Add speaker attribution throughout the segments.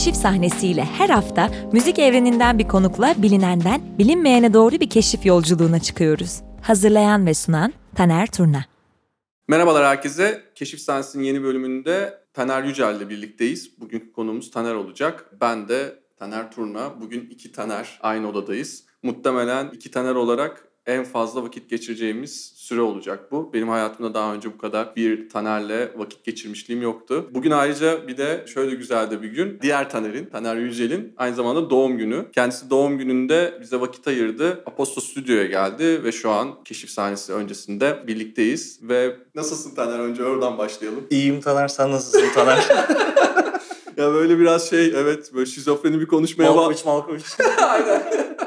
Speaker 1: keşif sahnesiyle her hafta müzik evreninden bir konukla bilinenden bilinmeyene doğru bir keşif yolculuğuna çıkıyoruz. Hazırlayan ve sunan Taner Turna.
Speaker 2: Merhabalar herkese. Keşif Sahnesi'nin yeni bölümünde Taner Yücel ile birlikteyiz. Bugünkü konumuz Taner olacak. Ben de Taner Turna. Bugün iki Taner aynı odadayız. Muhtemelen iki Taner olarak en fazla vakit geçireceğimiz süre olacak bu. Benim hayatımda daha önce bu kadar bir Taner'le vakit geçirmişliğim yoktu. Bugün ayrıca bir de şöyle güzel de bir gün. Diğer Taner'in, Taner Yücel'in aynı zamanda doğum günü. Kendisi doğum gününde bize vakit ayırdı. Aposto Stüdyo'ya geldi ve şu an keşif sahnesi öncesinde birlikteyiz. Ve nasılsın Taner? Önce oradan başlayalım.
Speaker 3: İyiyim Taner, sen nasılsın Taner?
Speaker 2: ya böyle biraz şey evet böyle şizofreni bir konuşmaya
Speaker 3: Malkoviç Malkoviç.
Speaker 2: Aynen.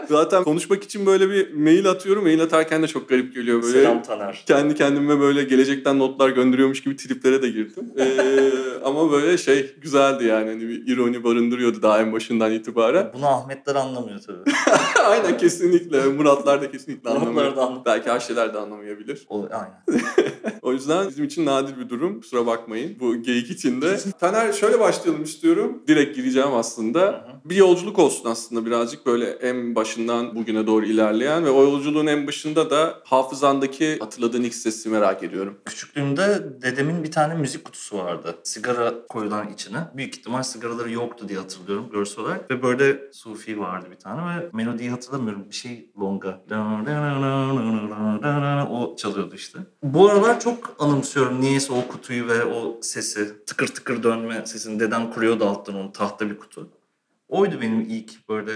Speaker 2: Zaten konuşmak için böyle bir mail atıyorum. Mail atarken de çok garip geliyor böyle.
Speaker 3: Selam Taner.
Speaker 2: Kendi kendime böyle gelecekten notlar gönderiyormuş gibi triplere de girdim. Ee, ama böyle şey güzeldi yani. Hani bir ironi barındırıyordu daha en başından itibaren.
Speaker 3: Bunu Ahmetler anlamıyor tabii.
Speaker 2: aynen kesinlikle. Muratlar da kesinlikle
Speaker 3: Muratlar
Speaker 2: anlamıyor.
Speaker 3: da anlamıyor.
Speaker 2: Belki Ayşeler de anlamayabilir.
Speaker 3: O, aynen.
Speaker 2: O yüzden bizim için nadir bir durum. Kusura bakmayın bu geyik içinde. Taner şöyle başlayalım istiyorum. Direkt gireceğim aslında. Bir yolculuk olsun aslında birazcık böyle en başından bugüne doğru ilerleyen ve o yolculuğun en başında da hafızandaki hatırladığın ilk sesi merak ediyorum.
Speaker 3: Küçüklüğümde dedemin bir tane müzik kutusu vardı. Sigara koyulan içine. Büyük ihtimal sigaraları yoktu diye hatırlıyorum görsel olarak. Ve böyle Sufi vardı bir tane ve melodiyi hatırlamıyorum. Bir şey longa. O çalıyordu işte. Bu aralar çok anımsıyorum niyeyse o kutuyu ve o sesi. Tıkır tıkır dönme sesini. Dedem kuruyordu alttan onu tahta bir kutu. Oydu benim ilk böyle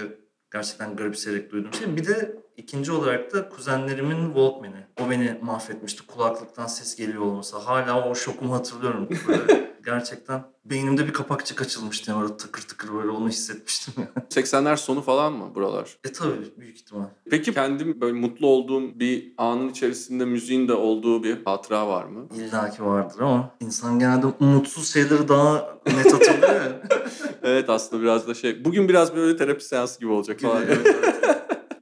Speaker 3: gerçekten garipseyerek duyduğum şey. Bir de ikinci olarak da kuzenlerimin Walkman'i. O beni mahvetmişti. Kulaklıktan ses geliyor olması. Hala o şokumu hatırlıyorum. Böyle gerçekten beynimde bir kapakçık açılmıştı. Yani böyle tıkır tıkır böyle onu hissetmiştim.
Speaker 2: 80'ler sonu falan mı buralar?
Speaker 3: e tabii büyük ihtimal.
Speaker 2: Peki kendim böyle mutlu olduğum bir anın içerisinde müziğin de olduğu bir hatıra var mı?
Speaker 3: İlla ki vardır ama insan genelde umutsuz şeyleri daha net hatırlıyor
Speaker 2: evet aslında biraz da şey. Bugün biraz böyle terapi seansı gibi olacak falan.
Speaker 3: Evet, evet.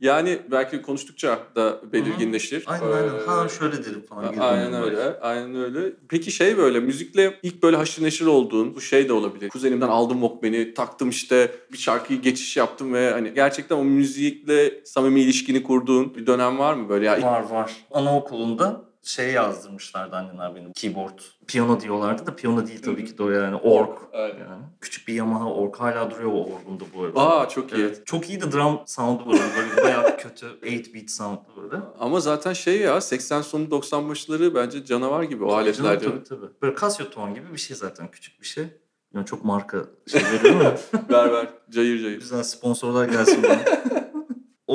Speaker 2: Yani belki konuştukça da belirginleşir.
Speaker 3: Aynen aynen.
Speaker 2: Ee,
Speaker 3: Ha şöyle derim falan.
Speaker 2: Aynen
Speaker 3: dönüyorum böyle.
Speaker 2: öyle. Aynen öyle. Peki şey böyle müzikle ilk böyle haşır neşir olduğun bu şey de olabilir. Kuzenimden aldım Walkman'i, taktım işte bir şarkıyı geçiş yaptım ve hani gerçekten o müzikle samimi ilişkini kurduğun bir dönem var mı böyle ya?
Speaker 3: Var var. Anaokulunda şey yazdırmışlardı annemler benim. Keyboard. Piyano diyorlardı da piyano değil tabii ki de o yani org.
Speaker 2: Aynen.
Speaker 3: Yani. Küçük bir Yamaha org. Hala duruyor o orgunda bu arada.
Speaker 2: Aa çok iyi.
Speaker 3: Evet. Çok iyi de drum sound'u var. Böyle bayağı kötü 8-beat sound'u böyle.
Speaker 2: Ama zaten şey ya 80 sonu 90 başları bence canavar gibi o aletler.
Speaker 3: Tabii tabii. Böyle Casio ton gibi bir şey zaten küçük bir şey. Yani çok marka şey veriyor ama
Speaker 2: ver ver. Cayır cayır.
Speaker 3: güzel sponsorlar gelsin bana.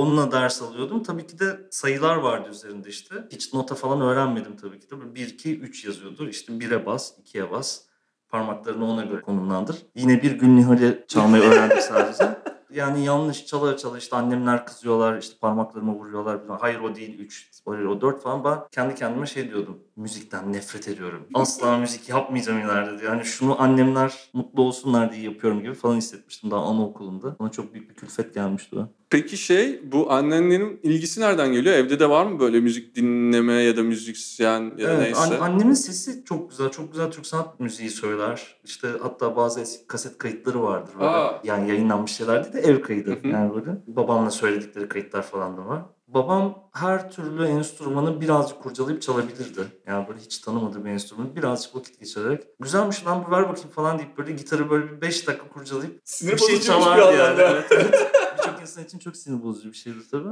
Speaker 3: Onunla ders alıyordum. Tabii ki de sayılar vardı üzerinde işte. Hiç nota falan öğrenmedim tabii ki de. Böyle 1, 2, 3 yazıyordur. İşte 1'e bas, 2'ye bas. Parmaklarını ona göre konumlandır. Yine bir gün Nihal'i çalmayı öğrendim sadece. Yani yanlış çalar çalar işte annemler kızıyorlar işte parmaklarıma vuruyorlar. Hayır o değil 3, hayır o 4 falan. Ben kendi kendime şey diyordum. Müzikten nefret ediyorum. Asla müzik yapmayacağım ileride. Yani şunu annemler mutlu olsunlar diye yapıyorum gibi falan hissetmiştim daha anaokulunda. Bana çok büyük bir külfet gelmişti o.
Speaker 2: Peki şey bu annenlerin ilgisi nereden geliyor? Evde de var mı böyle müzik dinleme ya da müzisyen ya da
Speaker 3: Evet,
Speaker 2: neyse?
Speaker 3: an- annemin sesi çok güzel. Çok güzel Türk sanat müziği söyler. İşte hatta bazı eski kaset kayıtları vardır böyle.
Speaker 2: Aa.
Speaker 3: Yani yayınlanmış şeyler değil de ev kaydı. Yani böyle. Babamla söyledikleri kayıtlar falan da var. Babam her türlü enstrümanı birazcık kurcalayıp çalabilirdi. Yani böyle hiç tanımadığı bir enstrümanı birazcık vakit geçirerek güzelmiş lan bu ver bakayım falan deyip böyle gitarı böyle bir 5 dakika kurcalayıp
Speaker 2: Sinir
Speaker 3: bir şey çalardı yani. Evet, evet. Birçok insan için çok sinir bozucu bir şeydir tabii.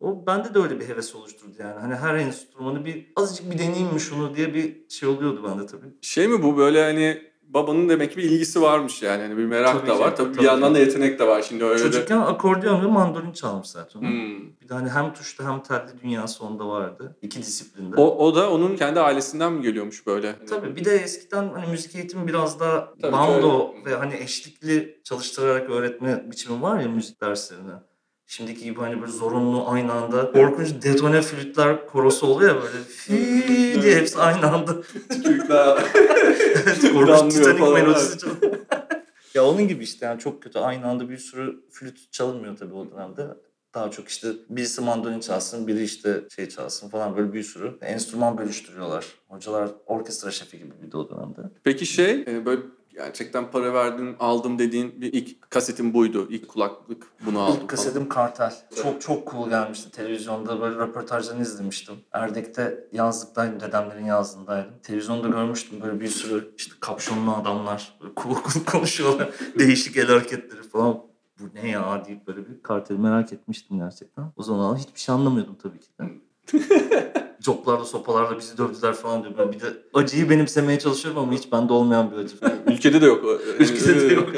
Speaker 3: O bende de öyle bir heves oluşturdu yani. Hani her enstrümanı bir azıcık bir deneyeyim mi şunu diye bir şey oluyordu bende tabii.
Speaker 2: Şey mi bu böyle hani babanın demek ki bir ilgisi varmış yani. Hani bir merak
Speaker 3: Tabii
Speaker 2: da
Speaker 3: ki,
Speaker 2: var. Tabii, bir
Speaker 3: tabii
Speaker 2: yandan
Speaker 3: ki.
Speaker 2: da yetenek de var şimdi öyle de.
Speaker 3: Çocukken akordeon ve mandolin çalmış zaten.
Speaker 2: Hmm.
Speaker 3: Bir de hani hem tuşlu hem telli dünyası onda vardı. İki disiplinde.
Speaker 2: O, o da onun kendi ailesinden mi geliyormuş böyle?
Speaker 3: Tabii bir de eskiden hani müzik eğitimi biraz daha
Speaker 2: Tabii,
Speaker 3: bando ve hani eşlikli çalıştırarak öğretme biçimi var ya müzik derslerine. Şimdiki gibi hani böyle zorunlu aynı anda korkunç detone flütler korosu oluyor ya böyle fi diye hepsi aynı anda
Speaker 2: Tükürükler.
Speaker 3: Korkunç Titanic melodisi çalıyor. ya onun gibi işte yani çok kötü. Aynı anda bir sürü flüt çalınmıyor tabii o dönemde. Daha çok işte birisi mandolin çalsın, biri işte şey çalsın falan böyle bir sürü enstrüman bölüştürüyorlar. Hocalar orkestra şefi gibi bir de o dönemde.
Speaker 2: Peki şey e, böyle gerçekten para verdim aldım dediğin bir ilk kasetim buydu. İlk kulaklık bunu aldım.
Speaker 3: İlk
Speaker 2: falan.
Speaker 3: kasetim Kartel. Çok çok cool gelmişti. Televizyonda böyle röportajlarını izlemiştim. Erdek'te yazlıktaydım. Dedemlerin yazlığındaydım. Televizyonda görmüştüm böyle bir sürü işte kapşonlu adamlar. Böyle cool cool konuşuyorlar. Değişik el hareketleri falan. Bu ne ya deyip böyle bir karteli merak etmiştim gerçekten. O zaman hiçbir şey anlamıyordum tabii ki de. Coplarla sopalarla bizi dövdüler falan diyor. Ben bir de acıyı benimsemeye çalışıyorum ama hiç bende olmayan bir acı.
Speaker 2: Ülkede de yok.
Speaker 3: Ülkede de yok.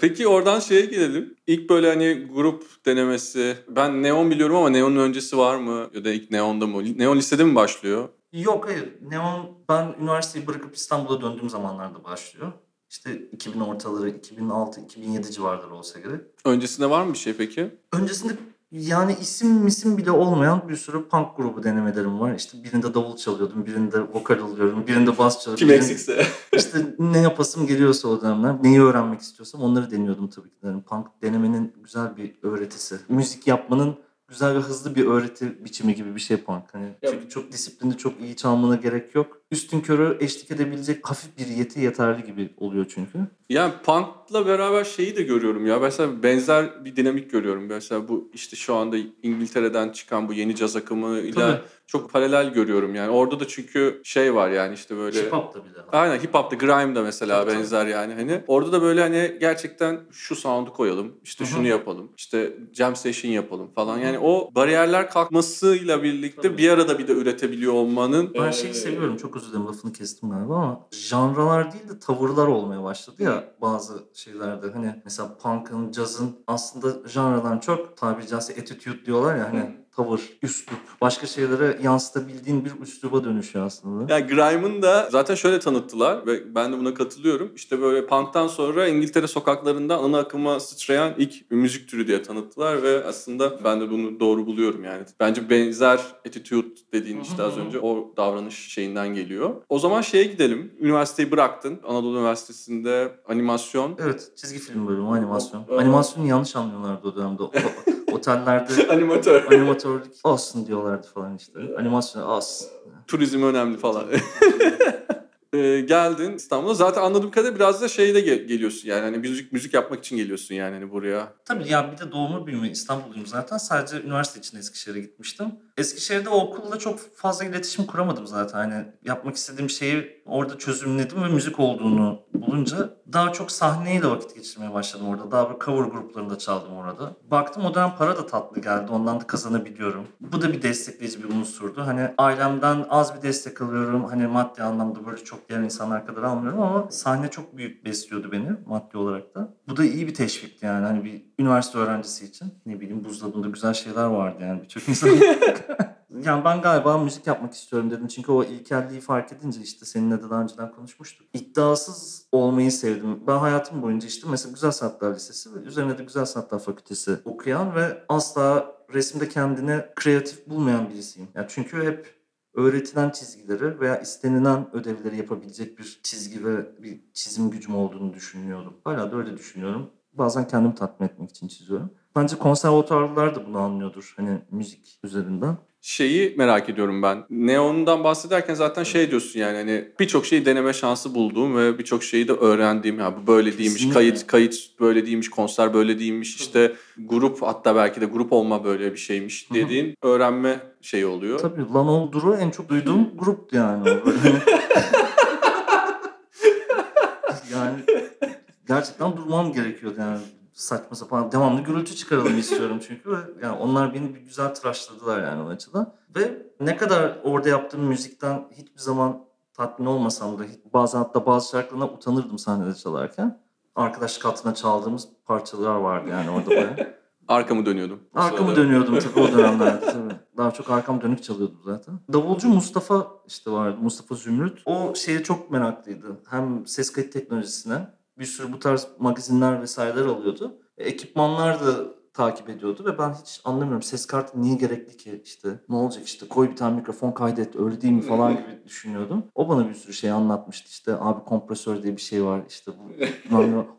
Speaker 2: Peki oradan şeye gelelim. İlk böyle hani grup denemesi. Ben Neon biliyorum ama Neon'un öncesi var mı? Ya da ilk Neon'da mı? Neon lisede mi başlıyor?
Speaker 3: Yok hayır. Neon ben üniversiteyi bırakıp İstanbul'a döndüğüm zamanlarda başlıyor. İşte 2000 ortaları, 2006-2007 civarları olsa gerek.
Speaker 2: Öncesinde var mı bir şey peki?
Speaker 3: Öncesinde yani isim misim bile olmayan bir sürü punk grubu denemelerim var. İşte birinde davul çalıyordum, birinde vokal alıyorum, birinde bas çalıyordum.
Speaker 2: Kim eksikse.
Speaker 3: İşte ne yapasım geliyorsa o dönemler, neyi öğrenmek istiyorsam onları deniyordum tabii ki. Yani punk denemenin güzel bir öğretisi. Müzik yapmanın güzel ve hızlı bir öğreti biçimi gibi bir şey punk. Hani
Speaker 2: Ya-
Speaker 3: çünkü çok disiplinli, çok iyi çalmana gerek yok. Üstün körü eşlik edebilecek hafif bir yeti yeterli gibi oluyor çünkü.
Speaker 2: Yani punk'la beraber şeyi de görüyorum ya. Mesela benzer bir dinamik görüyorum. Mesela bu işte şu anda İngiltere'den çıkan bu yeni caz akımıyla
Speaker 3: Tabii.
Speaker 2: Çok paralel görüyorum yani. Orada da çünkü şey var yani işte böyle...
Speaker 3: Hip hop da bile.
Speaker 2: Aynen hip hop'ta grime da mesela
Speaker 3: Tabii, tabii.
Speaker 2: benzer yani hani. Orada da böyle hani gerçekten şu sound'u koyalım, işte
Speaker 3: Hı hı.
Speaker 2: şunu yapalım, işte jam session yapalım falan. Yani o bariyerler kalkmasıyla birlikte
Speaker 3: Tabii.
Speaker 2: bir arada bir de üretebiliyor olmanın
Speaker 3: Ben
Speaker 2: Ee,
Speaker 3: şeyi seviyorum. Çok özür dilerim lafını kestim galiba ama janralar değil de tavırlar olmaya başladı ya bazı şeylerde. Hani mesela punk'ın, cazın aslında janradan çok tabiri caizse attitude diyorlar ya hani tavır, üslup. Başka şeylere yansıtabildiğin bir üsluba dönüşüyor aslında.
Speaker 2: Yani Grime'ın da zaten şöyle tanıttılar ve ben de buna katılıyorum. İşte böyle punk'tan sonra İngiltere sokaklarında ana akıma sıçrayan ilk müzik türü diye tanıttılar ve aslında ben de bunu doğru buluyorum yani. Bence benzer attitude dediğin işte az önce o davranış şeyinden geliyor. O zaman şeye gidelim. Üniversiteyi bıraktın. Anadolu Üniversitesi'nde animasyon.
Speaker 3: Evet, çizgi film bölümü, animasyon. Animasyonu yanlış anlıyorlardı o dönemde. Otellerde
Speaker 2: Animatör.
Speaker 3: animatörlük olsun diyorlardı falan işte. Animasyon olsun.
Speaker 2: Turizm önemli falan. Ee, geldin İstanbul'a. Zaten anladığım kadarıyla biraz da şeyde gel- geliyorsun yani hani müzik müzik yapmak için geliyorsun yani hani buraya.
Speaker 3: Tabii ya bir de doğma büyüme İstanbulluyum zaten. Sadece üniversite için Eskişehir'e gitmiştim. Eskişehir'de o okulla çok fazla iletişim kuramadım zaten. Hani yapmak istediğim şeyi orada çözümledim ve müzik olduğunu bulunca daha çok sahneyle vakit geçirmeye başladım orada. Daha bir cover gruplarında çaldım orada. Baktım o dönem para da tatlı geldi. Ondan da kazanabiliyorum. Bu da bir destekleyici bir unsurdu. Hani ailemden az bir destek alıyorum. Hani maddi anlamda böyle çok diğer insanlar kadar almıyorum ama sahne çok büyük besliyordu beni maddi olarak da. Bu da iyi bir teşvikti yani. Hani bir üniversite öğrencisi için. Ne bileyim buzdolabında güzel şeyler vardı yani birçok insan. yani ben galiba müzik yapmak istiyorum dedim. Çünkü o ilkelliği fark edince işte seninle de daha önceden konuşmuştuk. İddiasız olmayı sevdim. Ben hayatım boyunca işte mesela Güzel Sanatlar Lisesi ve üzerine de Güzel Sanatlar Fakültesi okuyan ve asla resimde kendini kreatif bulmayan birisiyim. Yani çünkü hep öğretilen çizgileri veya istenilen ödevleri yapabilecek bir çizgi ve bir çizim gücüm olduğunu düşünüyordum. Hala da öyle düşünüyorum. Bazen kendimi tatmin etmek için çiziyorum. Bence konservatuarlılar da bunu anlıyordur hani müzik üzerinden.
Speaker 2: Şeyi merak ediyorum ben. Neon'dan bahsederken zaten şey diyorsun yani hani birçok şeyi deneme şansı bulduğum ve birçok şeyi de öğrendiğim. Ya bu böyle değilmiş,
Speaker 3: Kesinlikle.
Speaker 2: kayıt kayıt böyle değilmiş, konser böyle değilmiş. işte grup hatta belki de grup olma böyle bir şeymiş dediğin öğrenme şeyi oluyor.
Speaker 3: Tabii Lan Oldur'u en çok duyduğum gruptu yani. yani gerçekten durmam gerekiyordu yani. Saçma sapan devamlı gürültü çıkaralım istiyorum çünkü. Yani onlar beni bir güzel tıraşladılar yani o açıdan. Ve ne kadar orada yaptığım müzikten hiçbir zaman tatmin olmasam da bazen hatta bazı şarkılarına utanırdım sahnede çalarken. Arkadaşlık altına çaldığımız parçalar vardı yani orada bayağı.
Speaker 2: Arkamı dönüyordum.
Speaker 3: Arkamı dönüyordum tabii o dönemlerde tabii. Daha çok arkam dönük çalıyordum zaten. Davulcu Mustafa işte vardı. Mustafa Zümrüt. O şeye çok meraklıydı. Hem ses kayıt teknolojisine bir sürü bu tarz magazinler vesaireler alıyordu. Ekipmanlar da takip ediyordu ve ben hiç anlamıyorum ses kartı niye gerekli ki işte ne olacak işte koy bir tane mikrofon kaydet öyle değil mi falan gibi düşünüyordum. O bana bir sürü şey anlatmıştı işte abi kompresör diye bir şey var işte bu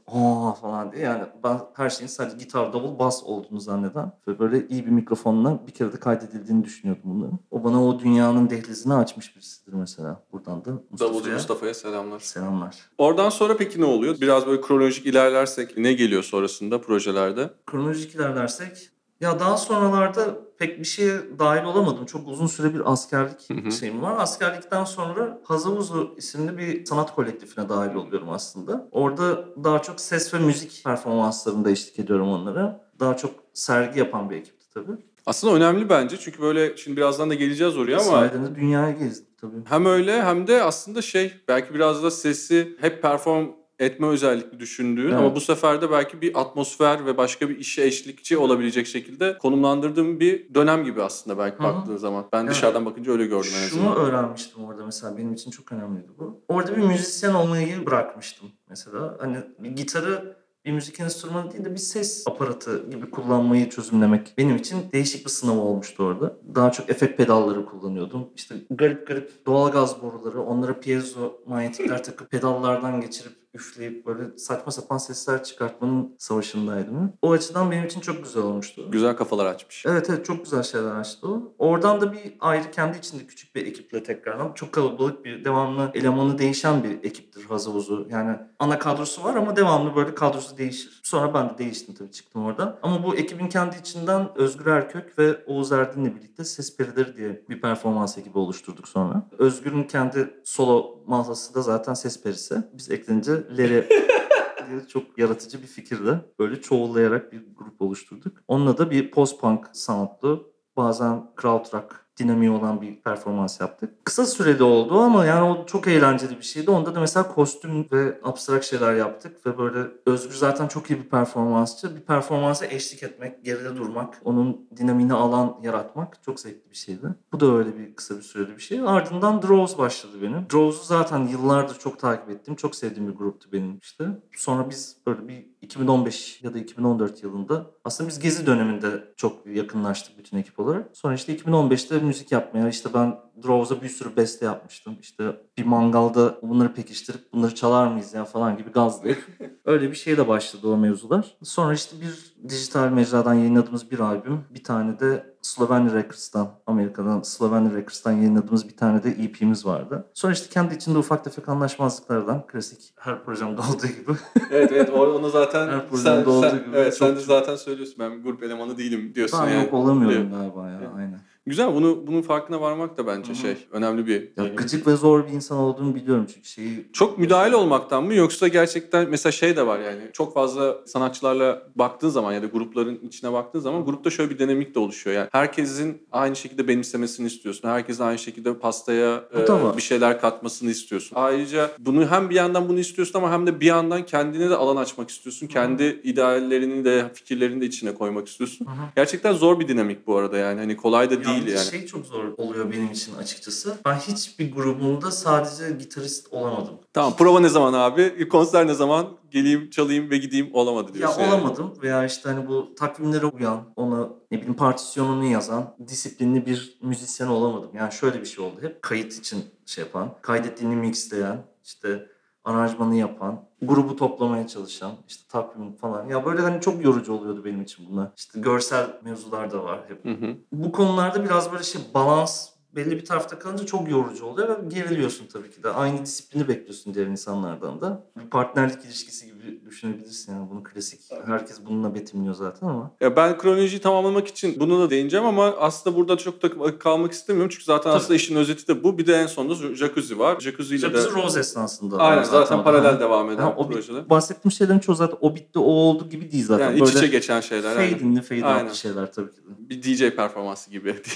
Speaker 3: aa falan diye yani ben her şeyin sadece gitar davul bas olduğunu zanneden ve böyle iyi bir mikrofonla bir kere de kaydedildiğini düşünüyordum bunların. O bana o dünyanın dehlizini açmış birisidir mesela buradan da
Speaker 2: Davulcu
Speaker 3: Mustafa'ya
Speaker 2: Mustafa'ya selamlar.
Speaker 3: selamlar.
Speaker 2: Oradan sonra peki ne oluyor? Biraz böyle kronolojik ilerlersek ne geliyor sonrasında projelerde?
Speaker 3: kronolojik ilerlersek ya daha sonralarda pek bir şeye dahil olamadım. Çok uzun süre bir askerlik
Speaker 2: Hı hı.
Speaker 3: şeyim var. Askerlikten sonra Hazavuzu isimli bir sanat kolektifine dahil oluyorum aslında. Orada daha çok ses ve müzik performanslarında eşlik ediyorum onlara. Daha çok sergi yapan bir ekipti tabii.
Speaker 2: Aslında önemli bence çünkü böyle şimdi birazdan da geleceğiz oraya ama
Speaker 3: Sayede dünyayı gezdim tabii.
Speaker 2: hem öyle hem de aslında şey belki biraz da sesi hep perform etme özellikli düşündüğün
Speaker 3: Evet.
Speaker 2: ama bu sefer de belki bir atmosfer ve başka bir işe eşlikçi olabilecek şekilde konumlandırdığım bir dönem gibi aslında belki
Speaker 3: Hı hı.
Speaker 2: baktığın zaman. Ben
Speaker 3: Evet.
Speaker 2: dışarıdan bakınca öyle gördüm en
Speaker 3: Şunu
Speaker 2: azından.
Speaker 3: öğrenmiştim orada mesela benim için çok önemliydi bu. Orada bir müzisyen olmayı bırakmıştım mesela. Hani gitarı bir müzik enstrümanı değil de bir ses aparatı gibi kullanmayı çözümlemek benim için değişik bir sınav olmuştu orada. Daha çok efekt pedalları kullanıyordum. İşte garip garip doğalgaz boruları, onlara piezo manyetikler takıp pedallardan geçirip üfleyip böyle saçma sapan sesler çıkartmanın savaşındaydım. O açıdan benim için çok güzel olmuştu.
Speaker 2: Güzel kafalar açmış.
Speaker 3: Evet evet çok güzel şeyler açtı o. Oradan da bir ayrı kendi içinde küçük bir ekiple tekrardan çok kalabalık bir devamlı elemanı değişen bir ekiptir Hazavuzu. Yani ana kadrosu var ama devamlı böyle kadrosu değişir. Sonra ben de değiştim tabii çıktım orada. Ama bu ekibin kendi içinden Özgür Erkök ve Oğuz Erdin'le birlikte Ses Perileri diye bir performans ekibi oluşturduk sonra. Özgür'ün kendi solo mağazası da zaten Ses Perisi. Biz eklenince Diye çok yaratıcı bir fikirle böyle çoğullayarak bir grup oluşturduk. Onunla da bir post-punk soundlu bazen krautrock dinamiği olan bir performans yaptık. Kısa süreli oldu ama yani o çok eğlenceli bir şeydi. Onda da mesela kostüm ve abstrak şeyler yaptık ve böyle Özgür zaten çok iyi bir performansçı. Bir performansa eşlik etmek, geride durmak, onun dinamiğini alan yaratmak çok zevkli bir şeydi. Bu da öyle bir kısa bir süreli bir şey. Ardından Drows başladı benim. Drows'u zaten yıllardır çok takip ettim. Çok sevdiğim bir gruptu benim işte. Sonra biz böyle bir 2015 ya da 2014 yılında aslında biz gezi döneminde çok yakınlaştık bütün ekip olarak. Sonra işte 2015'te müzik yapmaya işte ben Drows'a bir sürü beste yapmıştım. İşte bir mangalda bunları pekiştirip bunları çalar mıyız ya falan gibi gazlayıp öyle bir şeyle başladı o mevzular. Sonra işte bir dijital mecradan yayınladığımız bir albüm, bir tane de Slovenia Records'tan, Amerika'dan Slovenia Records'tan yayınladığımız bir tane de EP'miz vardı. Sonra işte kendi içinde ufak tefek anlaşmazlıklardan, klasik her projemde olduğu gibi
Speaker 2: evet evet onu zaten
Speaker 3: Her
Speaker 2: sen,
Speaker 3: programda olduğu
Speaker 2: sen,
Speaker 3: gibi
Speaker 2: evet, sen de zaten söylüyorsun ben bir grup elemanı değilim diyorsun
Speaker 3: ben
Speaker 2: yani.
Speaker 3: yok olamıyorum
Speaker 2: Evet.
Speaker 3: galiba ya aynen.
Speaker 2: Güzel bunu bunun farkına varmak da bence
Speaker 3: Hı hı.
Speaker 2: şey önemli bir.
Speaker 3: Ya gıcık ve zor bir insan olduğumu biliyorum çünkü şeyi
Speaker 2: Çok müdahale olmaktan mı yoksa gerçekten mesela şey de var yani çok fazla sanatçılarla baktığın zaman ya da grupların içine baktığın zaman grupta şöyle bir dinamik de oluşuyor. Yani herkesin aynı şekilde benimsemesini istiyorsun. Herkesin aynı şekilde pastaya e, bir şeyler katmasını istiyorsun. Ayrıca bunu hem bir yandan bunu istiyorsun ama hem de bir yandan kendine de alan açmak istiyorsun. Kendi ideallerini de fikirlerini de içine koymak istiyorsun.
Speaker 3: Hı hı.
Speaker 2: Gerçekten zor bir dinamik bu arada yani. Hani kolay da
Speaker 3: Ya
Speaker 2: değil yani.
Speaker 3: şey çok zor oluyor benim için açıkçası. Ben hiçbir grubumda sadece gitarist olamadım.
Speaker 2: Tamam prova ne zaman abi? Konser ne zaman? Geleyim çalayım ve gideyim olamadı
Speaker 3: Ya
Speaker 2: diyorsun. yani.
Speaker 3: olamadım veya işte hani bu takvimlere uyan, ona ne bileyim partisyonunu yazan, disiplinli bir müzisyen olamadım. Yani şöyle bir şey oldu. Hep kayıt için şey yapan, kaydettiğini mixleyen, işte aranjmanı yapan, grubu toplamaya çalışan, işte takvim falan. Ya böyle hani çok yorucu oluyordu benim için bunlar. İşte görsel mevzular da var hep.
Speaker 2: Hı hı.
Speaker 3: Bu konularda biraz böyle şey balans belli bir tarafta kalınca çok yorucu oluyor ve geriliyorsun tabii ki de. Aynı disiplini bekliyorsun diğer insanlardan da. Bir partnerlik ilişkisi gibi düşünebilirsin yani bunu klasik. Herkes bununla betimliyor zaten ama.
Speaker 2: Ya ben kronolojiyi tamamlamak için bunu da değineceğim ama aslında burada çok da kalmak istemiyorum. Çünkü zaten
Speaker 3: Tabii.
Speaker 2: aslında işin özeti de bu. Bir de en sonunda Jacuzzi var. Jacuzzi ile de...
Speaker 3: Jacuzzi Rose esnasında.
Speaker 2: Aynen zaten,
Speaker 3: da.
Speaker 2: paralel devam eden
Speaker 3: Ha, o
Speaker 2: projeler.
Speaker 3: bahsettiğim şeylerin çoğu zaten o bitti o oldu gibi değil zaten.
Speaker 2: Yani iç
Speaker 3: Böyle
Speaker 2: içe geçen şeyler.
Speaker 3: fade inli fade out'lı şeyler tabii ki de.
Speaker 2: Bir DJ performansı gibi.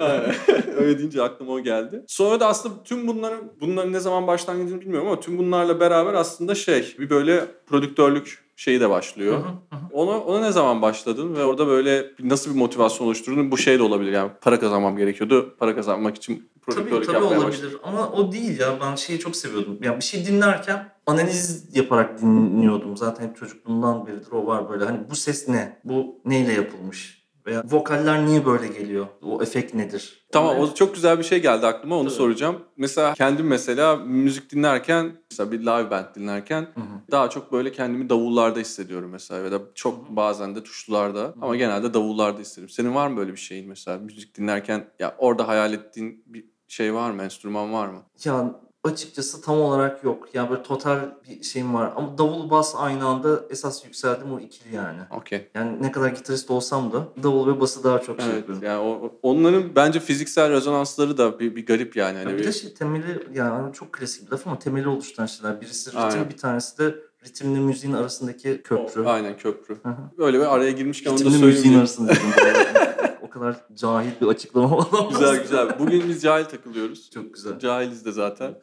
Speaker 2: Aynen. Öyle deyince aklıma o geldi. Sonra da aslında tüm bunların bunların ne zaman başlangıcını bilmiyorum ama tüm bunlarla beraber aslında şey bir böyle prodüktörlük şeyi de başlıyor.
Speaker 3: hı, hı.
Speaker 2: Ona, ona ne zaman başladın ve orada böyle nasıl bir motivasyon oluşturdun? Bu şey de olabilir yani para kazanmam gerekiyordu. Para kazanmak için
Speaker 3: Tabii
Speaker 2: prodüktörlük
Speaker 3: tabii
Speaker 2: yapmaya
Speaker 3: olabilir
Speaker 2: başladım.
Speaker 3: ama o değil ya ben şeyi çok seviyordum. Yani bir şey dinlerken analiz yaparak dinliyordum. Zaten hep çocukluğumdan beridir o var böyle. Hani bu ses ne? Bu neyle yapılmış? Veya vokaller niye böyle geliyor? O efekt nedir?
Speaker 2: Tamam o çok güzel bir şey geldi aklıma onu
Speaker 3: Tabii.
Speaker 2: soracağım. Mesela kendim mesela müzik dinlerken mesela bir live band dinlerken
Speaker 3: Hı hı.
Speaker 2: daha çok böyle kendimi davullarda hissediyorum mesela ya da çok bazen de tuşlularda ama genelde davullarda hissediyorum. Senin var mı böyle bir şeyin mesela müzik dinlerken ya orada hayal ettiğin bir şey var mı? Enstrüman var mı?
Speaker 3: Ya açıkçası tam olarak yok. Yani böyle total bir şeyim var. Ama davul bas aynı anda esas yükseldim o ikili yani.
Speaker 2: Okey.
Speaker 3: Yani ne kadar gitarist olsam da davul ve bası daha çok şey
Speaker 2: Evet
Speaker 3: yapıyorum.
Speaker 2: yani o- o- onların bence fiziksel rezonansları da bir, bir garip yani. Hani
Speaker 3: Ya bir
Speaker 2: bir-
Speaker 3: de şey temeli yani çok klasik bir laf ama temeli oluşturan şeyler. Birisi ritim
Speaker 2: Aynen.
Speaker 3: bir tanesi de ritimle müziğin arasındaki köprü.
Speaker 2: Aynen köprü.
Speaker 3: Hı hı.
Speaker 2: Böyle bir araya girmişken onu da söyleyeyim.
Speaker 3: müziğin arasında o kadar cahil bir açıklama olamaz.
Speaker 2: Güzel güzel. Bugün biz cahil takılıyoruz.
Speaker 3: Çok güzel.
Speaker 2: Cahiliz de zaten.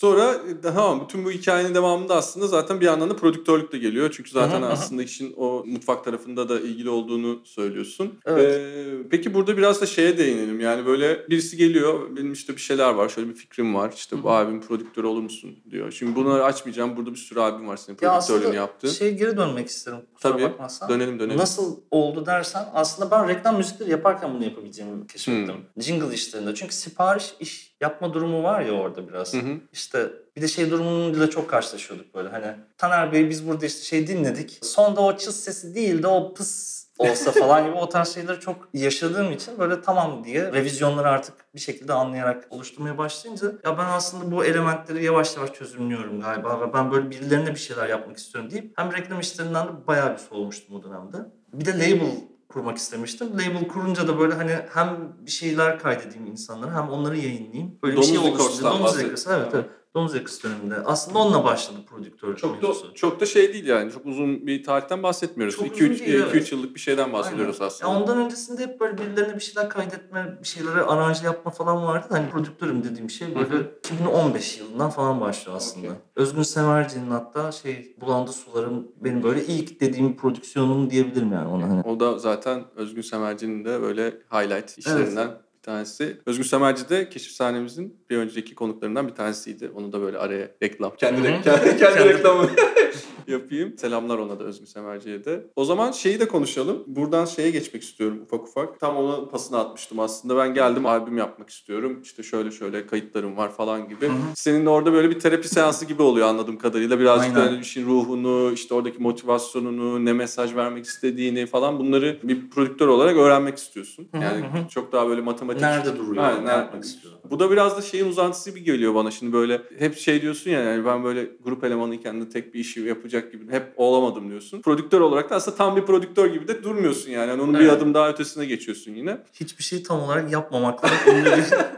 Speaker 2: Sonra e, tamam bütün bu hikayenin devamında aslında zaten bir yandan da prodüktörlük de geliyor. Çünkü zaten
Speaker 3: hı.
Speaker 2: aslında işin o mutfak tarafında da ilgili olduğunu söylüyorsun.
Speaker 3: Evet.
Speaker 2: Ee, peki burada biraz da şeye değinelim. Yani böyle birisi geliyor benim işte bir şeyler var şöyle bir fikrim var. İşte
Speaker 3: Hı
Speaker 2: bu abim prodüktör olur musun diyor. Şimdi bunları açmayacağım. Burada bir sürü abim var senin
Speaker 3: Ya
Speaker 2: prodüktörlüğünü
Speaker 3: aslında
Speaker 2: yaptığın.
Speaker 3: şey geri dönmek isterim. Kusura
Speaker 2: Tabii.
Speaker 3: bakmazsan.
Speaker 2: Dönelim dönelim.
Speaker 3: Nasıl oldu dersen aslında ben reklam müzikleri yaparken bunu yapabileceğimi keşfettim.
Speaker 2: Hmm.
Speaker 3: Jingle işlerinde. Çünkü sipariş iş yapma durumu var ya orada biraz.
Speaker 2: Hı hı.
Speaker 3: İşte bir de şey durumuyla çok karşılaşıyorduk böyle hani Taner Bey biz burada işte şey dinledik. Sonda o çıs sesi değil de o pıs olsa falan gibi o tarz şeyleri çok yaşadığım için böyle tamam diye revizyonları artık bir şekilde anlayarak oluşturmaya başlayınca ya ben aslında bu elementleri yavaş yavaş çözümlüyorum galiba ve ben böyle birilerine bir şeyler yapmak istiyorum deyip hem reklam işlerinden de bayağı bir soğumuştum o dönemde. Bir de label kurmak istemiştim. Label kurunca da böyle hani hem bir şeyler kaydedeyim insanlara hem onları yayınlayayım. Böyle bir
Speaker 2: Domuz
Speaker 3: şey
Speaker 2: Records'tan
Speaker 3: oluşturdu. Domuz. Records evet evet. Domuz Records döneminde. Aslında onunla başladı prodüktörlük
Speaker 2: Çok da, çok da şey değil yani. Çok uzun bir tarihten bahsetmiyoruz.
Speaker 3: Çok
Speaker 2: 2-3
Speaker 3: uzun değil, evet.
Speaker 2: yıllık bir şeyden bahsediyoruz
Speaker 3: Aynen.
Speaker 2: aslında.
Speaker 3: Ya ondan öncesinde hep böyle birilerine bir şeyler kaydetme, bir şeylere aranje yapma falan vardı. Hani prodüktörüm dediğim şey böyle
Speaker 2: Hı hı.
Speaker 3: 2015 yılından falan başlıyor aslında.
Speaker 2: Okey.
Speaker 3: Özgün Semerci'nin hatta şey Bulandı Sularım benim böyle ilk dediğim prodüksiyonum diyebilirim yani ona hani.
Speaker 2: O da zaten Özgün Semerci'nin de böyle highlight işlerinden bir tanesi. Özgün Semerci de keşif sahnemizin bir önceki konuklarından bir tanesiydi. Onu da böyle araya reklam. Kendi,
Speaker 3: hı.
Speaker 2: kendi, kendi reklamı yapayım. Selamlar ona da Özgün Semerci'ye de. O zaman şeyi de konuşalım. Buradan şeye geçmek istiyorum ufak ufak. Tam ona pasını atmıştım aslında. Ben geldim albüm yapmak istiyorum. İşte şöyle şöyle kayıtlarım var falan gibi.
Speaker 3: Hı hı.
Speaker 2: Senin de orada böyle bir terapi seansı gibi oluyor anladığım kadarıyla. Birazcık da
Speaker 3: Aynen.
Speaker 2: hani işin ruhunu, işte oradaki motivasyonunu, ne mesaj vermek istediğini falan bunları bir prodüktör olarak öğrenmek istiyorsun. Yani çok daha böyle matematik.
Speaker 3: Nerede duruyor?
Speaker 2: Aynen,
Speaker 3: ne
Speaker 2: nerede-
Speaker 3: yapmak istiyor?
Speaker 2: Bu da biraz da şeyin uzantısı gibi geliyor bana şimdi böyle. Hep şey diyorsun ya yani ben böyle grup elemanıyken de tek bir işi yapacak gibi hep olamadım diyorsun. Prodüktör olarak da aslında tam bir prodüktör gibi de durmuyorsun yani. yani onun bir
Speaker 3: Evet.
Speaker 2: adım daha ötesine geçiyorsun yine.
Speaker 3: Hiçbir şey tam olarak yapmamakla bir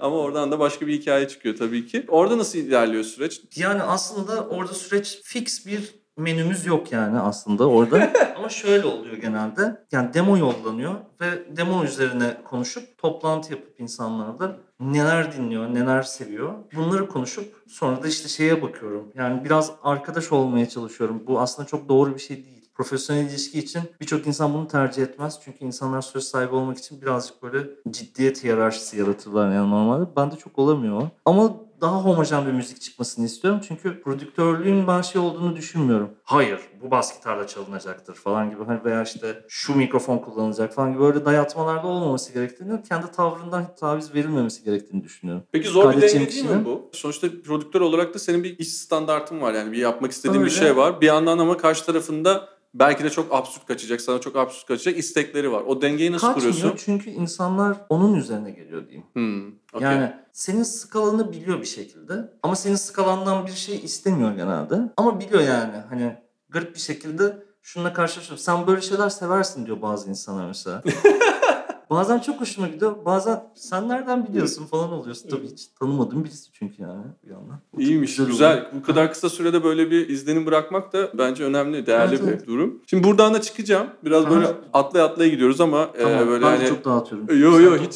Speaker 2: Ama oradan da başka bir hikaye çıkıyor tabii ki. Orada nasıl ilerliyor süreç?
Speaker 3: Yani aslında orada süreç fix bir menümüz yok yani aslında orada. Ama şöyle oluyor genelde. Yani demo yollanıyor ve demo üzerine konuşup toplantı yapıp insanlarla neler dinliyor, neler seviyor. Bunları konuşup sonra da işte şeye bakıyorum. Yani biraz arkadaş olmaya çalışıyorum. Bu aslında çok doğru bir şey değil. Profesyonel ilişki için birçok insan bunu tercih etmez. Çünkü insanlar söz sahibi olmak için birazcık böyle ciddiyet hiyerarşisi yaratırlar yani normalde. Bende çok olamıyor. Ama daha homojen bir müzik çıkmasını istiyorum. Çünkü prodüktörlüğün ben şey olduğunu düşünmüyorum. Hayır bu bas gitarla çalınacaktır falan gibi. Hani veya işte şu mikrofon kullanılacak falan gibi böyle dayatmalarda olmaması gerektiğini, kendi tavrından taviz verilmemesi gerektiğini düşünüyorum.
Speaker 2: Peki zor bir
Speaker 3: Kaydedeceğim
Speaker 2: denge değil mi bu? Sonuçta prodüktör olarak da senin bir iş standartın var. Yani bir yapmak istediğin bir
Speaker 3: Öyle.
Speaker 2: şey var. Bir yandan ama karşı tarafında belki de çok absürt kaçacak, sana çok absürt kaçacak istekleri var. O dengeyi nasıl
Speaker 3: Kaçmıyor
Speaker 2: kuruyorsun?
Speaker 3: çünkü insanlar onun üzerine geliyor diyeyim.
Speaker 2: Hmm, okey.
Speaker 3: Yani senin skalanı biliyor bir şekilde ama senin skalandan bir şey istemiyor genelde. Ama biliyor yani hani garip bir şekilde şununla karşılaşıyorum. Sen böyle şeyler seversin diyor bazı insanlar mesela. bazen çok hoşuma gidiyor. Bazen sen nereden biliyorsun falan oluyorsun. Tabii hiç tanımadığım birisi çünkü yani bir yandan. O
Speaker 2: İyiymiş,
Speaker 3: oluyor.
Speaker 2: güzel. Bu kadar kısa sürede böyle bir izlenim bırakmak da bence önemli, değerli
Speaker 3: Evet,
Speaker 2: bir
Speaker 3: evet.
Speaker 2: durum. Şimdi buradan da çıkacağım. Biraz
Speaker 3: Aha.
Speaker 2: böyle atlaya atlaya gidiyoruz ama e,
Speaker 3: Tamam,
Speaker 2: böyle
Speaker 3: ben
Speaker 2: hani...
Speaker 3: çok dağıtıyorum.
Speaker 2: Yo yo hiç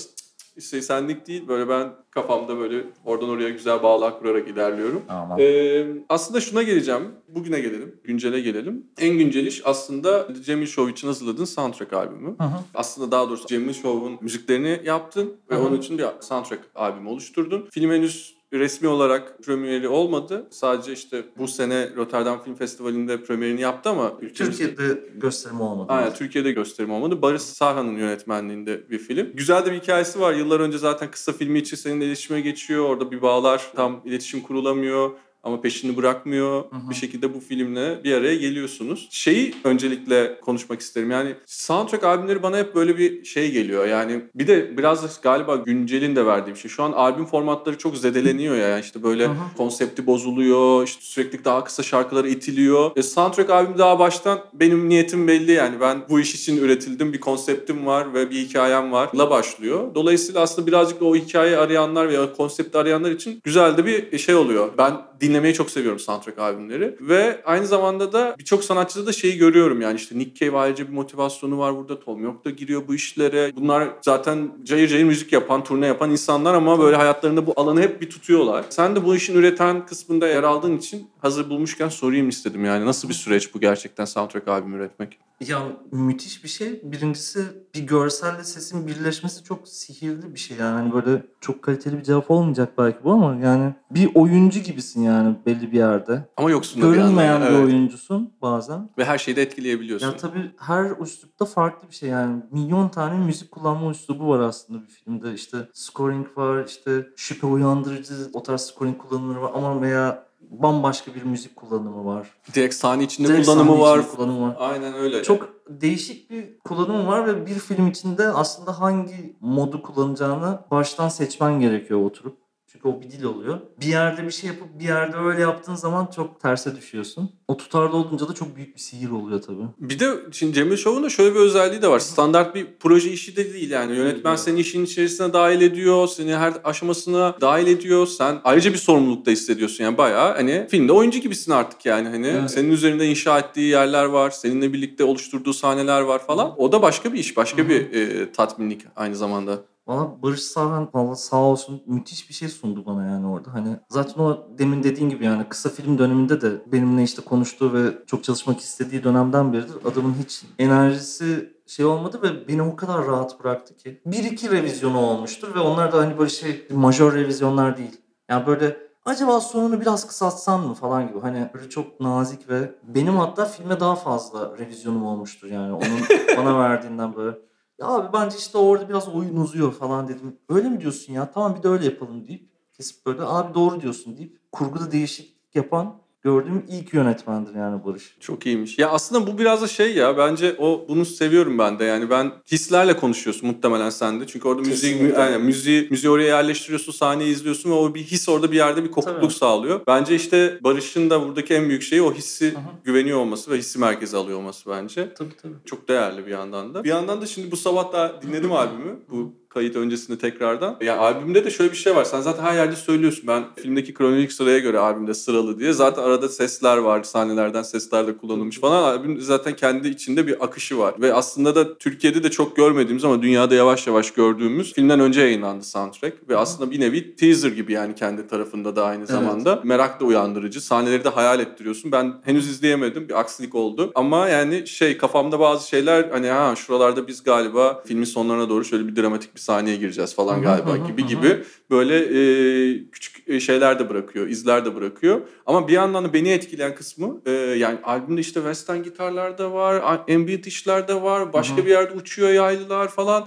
Speaker 2: şey senlik değil. Böyle ben kafamda böyle oradan oraya güzel bağlar kurarak ilerliyorum.
Speaker 3: Tamam.
Speaker 2: Ee, aslında şuna geleceğim. Bugüne gelelim. Güncele gelelim. En güncel iş aslında Cemil Show için hazırladığın soundtrack albümü.
Speaker 3: Hı hı.
Speaker 2: Aslında daha doğrusu Cemil Show'un müziklerini yaptın ve
Speaker 3: Hı hı.
Speaker 2: onun için bir soundtrack albümü oluşturdun. Film henüz resmi olarak premieri olmadı. Sadece işte bu sene Rotterdam Film Festivali'nde premierini yaptı ama ülkemizde...
Speaker 3: Türkiye'de gösterim olmadı.
Speaker 2: Aynen Türkiye'de gösterim olmadı. Barış Sarhan'ın yönetmenliğinde bir film. Güzel de bir hikayesi var. Yıllar önce zaten kısa filmi için seninle iletişime geçiyor. Orada bir bağlar tam iletişim kurulamıyor ama peşini bırakmıyor.
Speaker 3: Hı hı.
Speaker 2: Bir şekilde bu filmle bir araya geliyorsunuz. Şeyi öncelikle konuşmak isterim. Yani soundtrack albümleri bana hep böyle bir şey geliyor. Yani bir de biraz da galiba güncelin de verdiği bir şey. Şu an albüm formatları çok zedeleniyor ya. Yani işte böyle
Speaker 3: Hı hı.
Speaker 2: konsepti bozuluyor. işte sürekli daha kısa şarkılar itiliyor. E, soundtrack albüm daha baştan benim niyetim belli yani. Ben bu iş için üretildim. Bir konseptim var ve bir hikayem var. La başlıyor. Dolayısıyla aslında birazcık da o hikayeyi arayanlar veya konsepti arayanlar için güzel de bir şey oluyor. Ben dinlemeyi çok seviyorum soundtrack albümleri. Ve aynı zamanda da birçok sanatçıda da şeyi görüyorum yani işte Nick Cave ayrıca bir motivasyonu var burada. Tom York da giriyor bu işlere. Bunlar zaten cayır cayır müzik yapan, turne yapan insanlar ama böyle hayatlarında bu alanı hep bir tutuyorlar. Sen de bu işin üreten kısmında yer aldığın için hazır bulmuşken sorayım istedim yani. Nasıl bir süreç bu gerçekten soundtrack albüm üretmek?
Speaker 3: Ya müthiş bir şey. Birincisi bir görselle sesin birleşmesi çok sihirli bir şey yani. Hani böyle çok kaliteli bir cevap olmayacak belki bu ama yani bir oyuncu gibisin yani belli bir yerde.
Speaker 2: Ama yoksun da bir
Speaker 3: Görünmeyen
Speaker 2: yandan.
Speaker 3: bir
Speaker 2: Evet.
Speaker 3: oyuncusun bazen.
Speaker 2: Ve her şeyi de etkileyebiliyorsun.
Speaker 3: Ya tabii her üslupta farklı bir şey yani. Milyon tane müzik kullanma üslubu var aslında bir filmde. İşte scoring var, işte şüphe uyandırıcı o tarz scoring kullanımları var ama veya bambaşka bir müzik kullanımı var.
Speaker 2: Direkt sahne içinde
Speaker 3: Direkt
Speaker 2: kullanımı
Speaker 3: sahne
Speaker 2: var.
Speaker 3: içinde kullanımı var.
Speaker 2: Aynen öyle.
Speaker 3: Çok değişik bir kullanım var ve bir film içinde aslında hangi modu kullanacağını baştan seçmen gerekiyor oturup. Çünkü o bir dil oluyor. Bir yerde bir şey yapıp bir yerde öyle yaptığın zaman çok terse düşüyorsun. O tutarlı olunca da çok büyük bir sihir oluyor tabii.
Speaker 2: Bir de şimdi Cemil Show'un da şöyle bir özelliği de var. Standart bir proje işi de değil yani. Yönetmen
Speaker 3: Evet.
Speaker 2: seni işin içerisine dahil ediyor. Seni her aşamasına dahil ediyor. Sen ayrıca bir sorumluluk da hissediyorsun. Yani bayağı hani filmde oyuncu gibisin artık yani. Hani
Speaker 3: Evet.
Speaker 2: senin üzerinde inşa ettiği yerler var. Seninle birlikte oluşturduğu sahneler var falan. O da başka bir iş. Başka
Speaker 3: Hı hı.
Speaker 2: bir e, tatminlik aynı zamanda.
Speaker 3: Valla Barış Sarhan valla sağ olsun müthiş bir şey sundu bana yani orada. Hani zaten o demin dediğin gibi yani kısa film döneminde de benimle işte konuştuğu ve çok çalışmak istediği dönemden beridir adamın hiç enerjisi şey olmadı ve beni o kadar rahat bıraktı ki. Bir iki revizyonu olmuştur ve onlar da hani böyle şey majör revizyonlar değil. Yani böyle acaba sonunu biraz kısaltsan mı falan gibi. Hani böyle çok nazik ve benim hatta filme daha fazla revizyonum olmuştur yani onun bana verdiğinden böyle. Ya abi bence işte orada biraz oyun uzuyor falan dedim. Öyle mi diyorsun ya? Tamam bir de öyle yapalım deyip kesip böyle abi doğru diyorsun deyip kurguda değişiklik yapan gördüğüm ilk yönetmendir yani Barış.
Speaker 2: Çok iyiymiş. Ya aslında bu biraz da şey ya bence o bunu seviyorum ben de. Yani ben hislerle konuşuyorsun muhtemelen sen de. Çünkü orada müziği mü, aynen, müziği müziği oraya yerleştiriyorsun, sahneyi izliyorsun ve o bir his orada bir yerde bir kopukluk
Speaker 3: Tabii.
Speaker 2: sağlıyor. Bence işte Barış'ın da buradaki en büyük şeyi o hissi
Speaker 3: hı.
Speaker 2: güveniyor olması ve hissi merkeze alıyor olması bence.
Speaker 3: Tabii tabii.
Speaker 2: Çok değerli bir yandan da. Bir yandan da şimdi bu sabah da dinledim albümü. Bu kayıt öncesinde tekrardan. Ya albümde de şöyle bir şey var. Sen zaten her yerde söylüyorsun. Ben filmdeki kronolojik sıraya göre albümde sıralı diye. Zaten arada sesler var. Sahnelerden sesler de kullanılmış falan. Albüm zaten kendi içinde bir akışı var. Ve aslında da Türkiye'de de çok görmediğimiz ama dünyada yavaş yavaş gördüğümüz filmden önce yayınlandı soundtrack. Ve aslında bir nevi teaser gibi yani kendi tarafında da aynı zamanda. Merak da uyandırıcı. Sahneleri de hayal ettiriyorsun. Ben henüz izleyemedim. Bir aksilik oldu. Ama yani şey kafamda bazı şeyler hani ha şuralarda biz galiba filmin sonlarına doğru şöyle bir dramatik bir sahneye gireceğiz falan galiba gibi gibi böyle e, küçük e, şeyler de bırakıyor, izler de bırakıyor. Ama bir yandan da beni etkileyen kısmı e, yani albümde işte western gitarlar da var, ambient işler de var, başka bir yerde uçuyor yaylılar falan.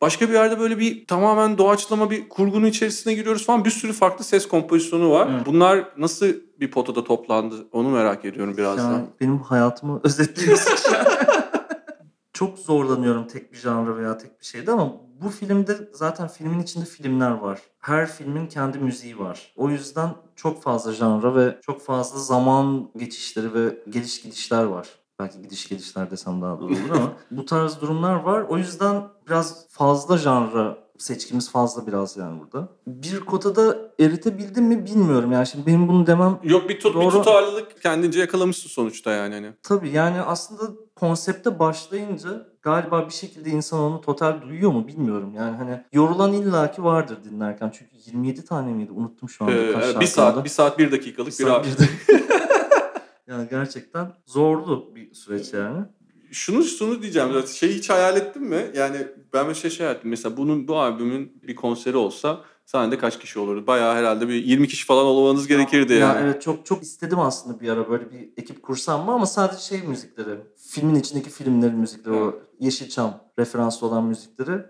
Speaker 2: Başka bir yerde böyle bir tamamen doğaçlama bir kurgunun içerisine giriyoruz falan. Bir sürü farklı ses kompozisyonu var.
Speaker 3: Evet.
Speaker 2: Bunlar nasıl bir potada toplandı onu merak ediyorum biraz
Speaker 3: Yani benim hayatımı özetliyorsun. Çok zorlanıyorum tek bir janra veya tek bir şeyde ama bu filmde zaten filmin içinde filmler var. Her filmin kendi müziği var. O yüzden çok fazla janra ve çok fazla zaman geçişleri ve geliş gidişler var. Belki gidiş gelişler desem daha doğru olur ama bu tarz durumlar var. O yüzden biraz fazla janra seçkimiz fazla biraz yani burada. Bir kotada eritebildim mi bilmiyorum. Yani şimdi benim bunu demem
Speaker 2: Yok bir, tut, bir
Speaker 3: Doğru.
Speaker 2: tutarlılık kendince yakalamışsın sonuçta yani. Hani.
Speaker 3: Tabii yani aslında konsepte başlayınca galiba bir şekilde insan onu total duyuyor mu bilmiyorum. Yani hani yorulan illaki vardır dinlerken. Çünkü 27 tane miydi? Unuttum şu anda
Speaker 2: Ee,
Speaker 3: kaç
Speaker 2: bir saat, bir saat bir dakikalık bir,
Speaker 3: saat bir de- yani gerçekten zorlu bir süreç yani.
Speaker 2: şunu şunu diyeceğim zaten şeyi hiç hayal ettin mi? Yani ben şey şey hayal ettim. Mesela bunun bu albümün bir konseri olsa sahnede kaç kişi olurdu? Bayağı herhalde bir 20 kişi falan olmanız gerekirdi
Speaker 3: Ya
Speaker 2: yani.
Speaker 3: evet çok çok istedim aslında bir ara böyle bir ekip kursam mı ama sadece şey müzikleri. Filmin içindeki filmlerin müzikleri, o Yeşilçam referanslı olan müzikleri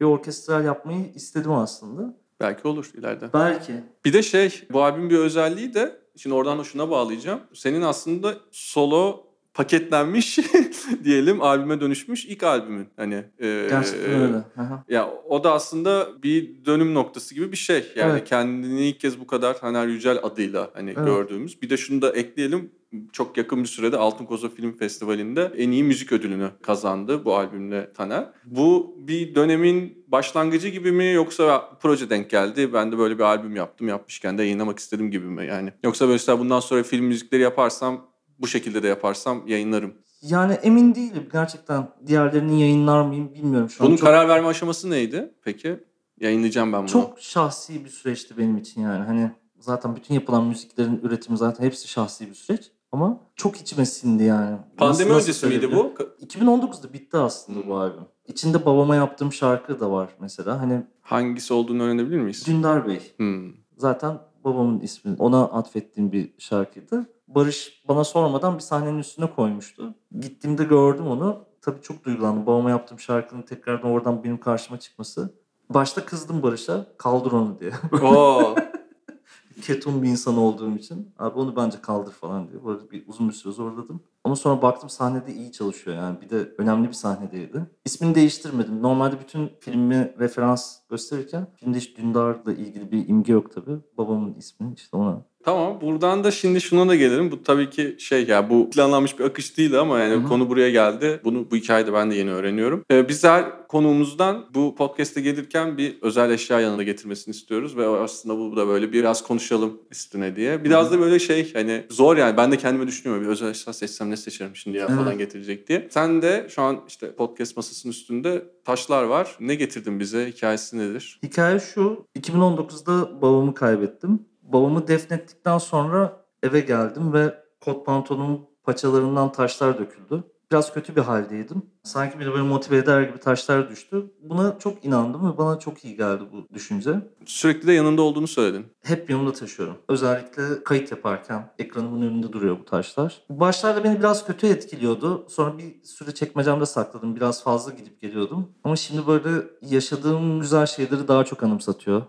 Speaker 3: bir orkestral yapmayı istedim aslında.
Speaker 2: Belki olur ileride.
Speaker 3: Belki.
Speaker 2: Bir de şey bu albümün bir özelliği de şimdi oradan da şuna bağlayacağım. Senin aslında solo paketlenmiş diyelim albüme dönüşmüş ilk albümün hani e,
Speaker 3: Gerçekten öyle. Aha.
Speaker 2: Ya o da aslında bir dönüm noktası gibi bir şey. Yani
Speaker 3: Evet.
Speaker 2: kendini ilk kez bu kadar Taner Yücel adıyla hani
Speaker 3: Evet.
Speaker 2: gördüğümüz. Bir de şunu da ekleyelim. Çok yakın bir sürede Altın Koza Film Festivali'nde en iyi müzik ödülünü kazandı bu albümle Taner. Bu bir dönemin başlangıcı gibi mi yoksa proje denk geldi. Ben de böyle bir albüm yaptım. Yapmışken de yayınlamak istedim gibi mi yani? Yoksa mesela bundan sonra film müzikleri yaparsam bu şekilde de yaparsam yayınlarım.
Speaker 3: Yani emin değilim gerçekten diğerlerini yayınlar mıyım bilmiyorum şu an.
Speaker 2: Bunun
Speaker 3: çok,
Speaker 2: karar verme aşaması neydi peki? Yayınlayacağım ben bunu.
Speaker 3: çok şahsi bir süreçti benim için yani. Hani zaten bütün yapılan müziklerin üretimi zaten hepsi şahsi bir süreç. Ama çok içime sindi yani.
Speaker 2: Pandemi
Speaker 3: Nasıl- nasıl
Speaker 2: öncesi miydi bu?
Speaker 3: 2019'da bitti aslında bu albüm. İçinde babama yaptığım şarkı da var mesela. Hani
Speaker 2: Hangisi olduğunu öğrenebilir miyiz?
Speaker 3: Dündar Bey.
Speaker 2: Hmm.
Speaker 3: Zaten babamın ismi. Ona atfettiğim bir şarkıydı. Barış bana sormadan bir sahnenin üstüne koymuştu. Gittiğimde gördüm onu. Tabii çok duygulandım. Babama yaptığım şarkının tekrardan oradan benim karşıma çıkması. Başta kızdım Barış'a. Kaldır onu diye.
Speaker 2: Oo.
Speaker 3: Ketum bir insan olduğum için. Abi onu bence kaldır falan diye. Böyle bir uzun bir süre zorladım. Ama sonra baktım sahnede iyi çalışıyor yani. Bir de önemli bir sahnedeydi. İsmini değiştirmedim. Normalde bütün filmi referans gösterirken filmde hiç Dündar'la ilgili bir imge yok tabii. Babamın ismi işte ona.
Speaker 2: Tamam buradan da şimdi şuna da gelelim. Bu tabii ki şey ya bu planlanmış bir akış değil ama yani
Speaker 3: Hı hı.
Speaker 2: konu buraya geldi. Bunu bu hikayede ben de yeni öğreniyorum. Ee, biz her konuğumuzdan bu podcast'e gelirken bir özel eşya yanında getirmesini istiyoruz ve aslında bu da böyle biraz konuşalım üstüne diye. Biraz da böyle şey hani zor yani ben de kendime düşünüyorum bir özel eşya seçsem ne seçerim şimdi ya falan
Speaker 3: Evet.
Speaker 2: getirecek diye. Sen de şu an işte podcast masasının üstünde taşlar var. Ne getirdin bize? Hikayesi nedir?
Speaker 3: Hikaye şu. 2019'da babamı kaybettim. Babamı defnettikten sonra eve geldim ve kot pantolonun paçalarından taşlar döküldü. Biraz kötü bir haldeydim. Sanki beni böyle motive eder gibi taşlar düştü. Buna çok inandım ve bana çok iyi geldi bu düşünce.
Speaker 2: Sürekli de yanında olduğunu söyledin.
Speaker 3: Hep yanımda taşıyorum. Özellikle kayıt yaparken ekranımın önünde duruyor bu taşlar. Başlarda beni biraz kötü etkiliyordu. Sonra bir süre çekmecemde sakladım. Biraz fazla gidip geliyordum. Ama şimdi böyle yaşadığım güzel şeyleri daha çok anımsatıyor.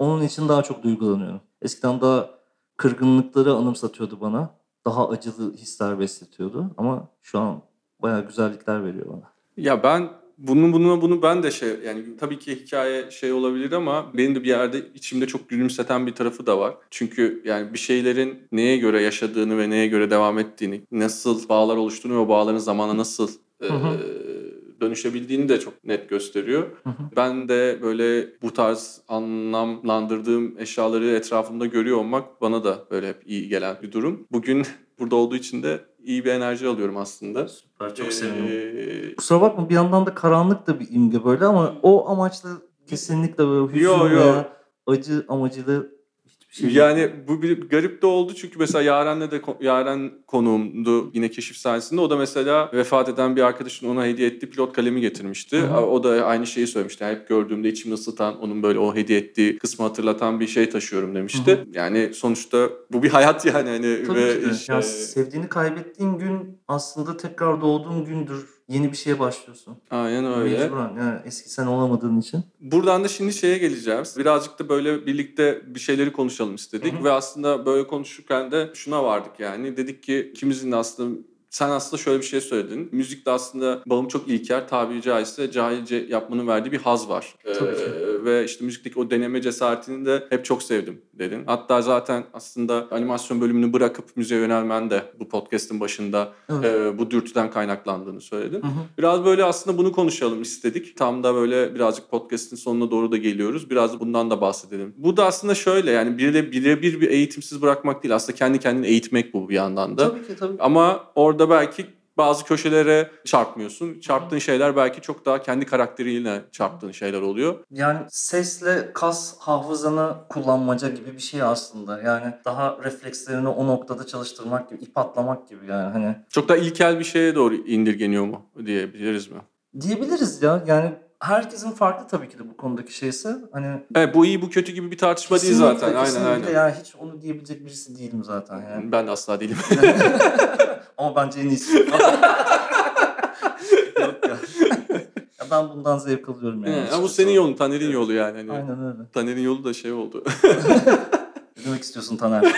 Speaker 3: Onun için daha çok duygulanıyorum. Eskiden daha kırgınlıkları anımsatıyordu bana. Daha acılı hisler besletiyordu. Ama şu an bayağı güzellikler veriyor bana.
Speaker 2: Ya ben bunu bunu bunu ben de şey yani tabii ki hikaye şey olabilir ama benim de bir yerde içimde çok gülümseten bir tarafı da var. Çünkü yani bir şeylerin neye göre yaşadığını ve neye göre devam ettiğini, nasıl bağlar oluştuğunu ve o bağların zamanla nasıl e,
Speaker 3: Hı hı.
Speaker 2: Dönüşebildiğini de çok net gösteriyor.
Speaker 3: Hı hı.
Speaker 2: Ben de böyle bu tarz anlamlandırdığım eşyaları etrafımda görüyor olmak bana da böyle hep iyi gelen bir durum. Bugün burada olduğu için de iyi bir enerji alıyorum aslında.
Speaker 3: Süper çok
Speaker 2: Ee,
Speaker 3: sevindim. Kusura bakma bir yandan da karanlık da bir imge böyle ama o amaçla kesinlikle böyle hüzün
Speaker 2: Yo, yo.
Speaker 3: acı amacıyla şey yok.
Speaker 2: Yani bu bir garip de oldu çünkü mesela Yaren'le de Yaren konuğumdu yine keşif sahnesinde. O da mesela vefat eden bir arkadaşın ona hediye ettiği pilot kalemi getirmişti.
Speaker 3: Hı hı.
Speaker 2: O da aynı şeyi söylemişti. Hep gördüğümde içimi ısıtan, onun böyle o hediye ettiği kısmı hatırlatan bir şey taşıyorum demişti. Yani sonuçta bu bir hayat yani hani
Speaker 3: Tabii
Speaker 2: ve
Speaker 3: ki de.
Speaker 2: işte-
Speaker 3: Ya sevdiğini kaybettiğin gün aslında tekrar doğduğun gündür. Yeni bir şeye başlıyorsun.
Speaker 2: aynen öyle.
Speaker 3: Mecburen yani eski sen olamadığın için.
Speaker 2: Buradan da şimdi şeye geleceğiz. Birazcık da böyle birlikte bir şeyleri konuşalım istedik.
Speaker 3: Hı hı.
Speaker 2: Ve aslında böyle konuşurken de şuna vardık yani. Dedik ki ikimizin de aslında sen aslında şöyle bir şey söyledin. Müzikte aslında bağım çok ilker, tabiri caizse cahilce yapmanın verdiği bir haz var. Ee,
Speaker 3: Tabii ki.
Speaker 2: ve işte müzikteki o deneme cesaretini de hep çok sevdim dedin. Hatta zaten aslında animasyon bölümünü bırakıp müziğe yönelmen de bu podcast'ın başında
Speaker 3: Evet.
Speaker 2: e, bu dürtüden kaynaklandığını söyledin.
Speaker 3: Hı hı.
Speaker 2: Biraz böyle aslında bunu konuşalım istedik. Tam da böyle birazcık podcast'in sonuna doğru da geliyoruz. Biraz da bundan da bahsedelim. Bu da aslında şöyle yani bire birebir bir eğitimsiz bırakmak değil. Aslında kendi kendini eğitmek bu bir yandan da.
Speaker 3: Tabii ki tabii.
Speaker 2: Ama orada belki bazı köşelere çarpmıyorsun. Çarptığın şeyler belki çok daha kendi karakteriyle çarptığın şeyler oluyor.
Speaker 3: Yani sesle kas hafızanı kullanmaca gibi bir şey aslında. Yani daha reflekslerini o noktada çalıştırmak gibi, ip atlamak gibi yani hani
Speaker 2: Çok daha ilkel bir şeye doğru indirgeniyor mu diyebiliriz mi?
Speaker 3: diyebiliriz ya. Yani herkesin farklı tabii ki de bu konudaki şeyse. Hani
Speaker 2: Evet, bu iyi bu kötü gibi bir tartışma değil zaten. Aynen
Speaker 3: kesinlikle
Speaker 2: aynen.
Speaker 3: Yani hiç onu diyebilecek birisi değilim zaten yani.
Speaker 2: Ben de asla değilim.
Speaker 3: Ama bence en iyisi. Yok ya. ya. Ben bundan zevk alıyorum yani.
Speaker 2: Ama bu senin yolun, Taner'in yolu yani. Hani
Speaker 3: Aynen öyle.
Speaker 2: Taner'in yolu da şey oldu.
Speaker 3: Ne demek istiyorsun Taner?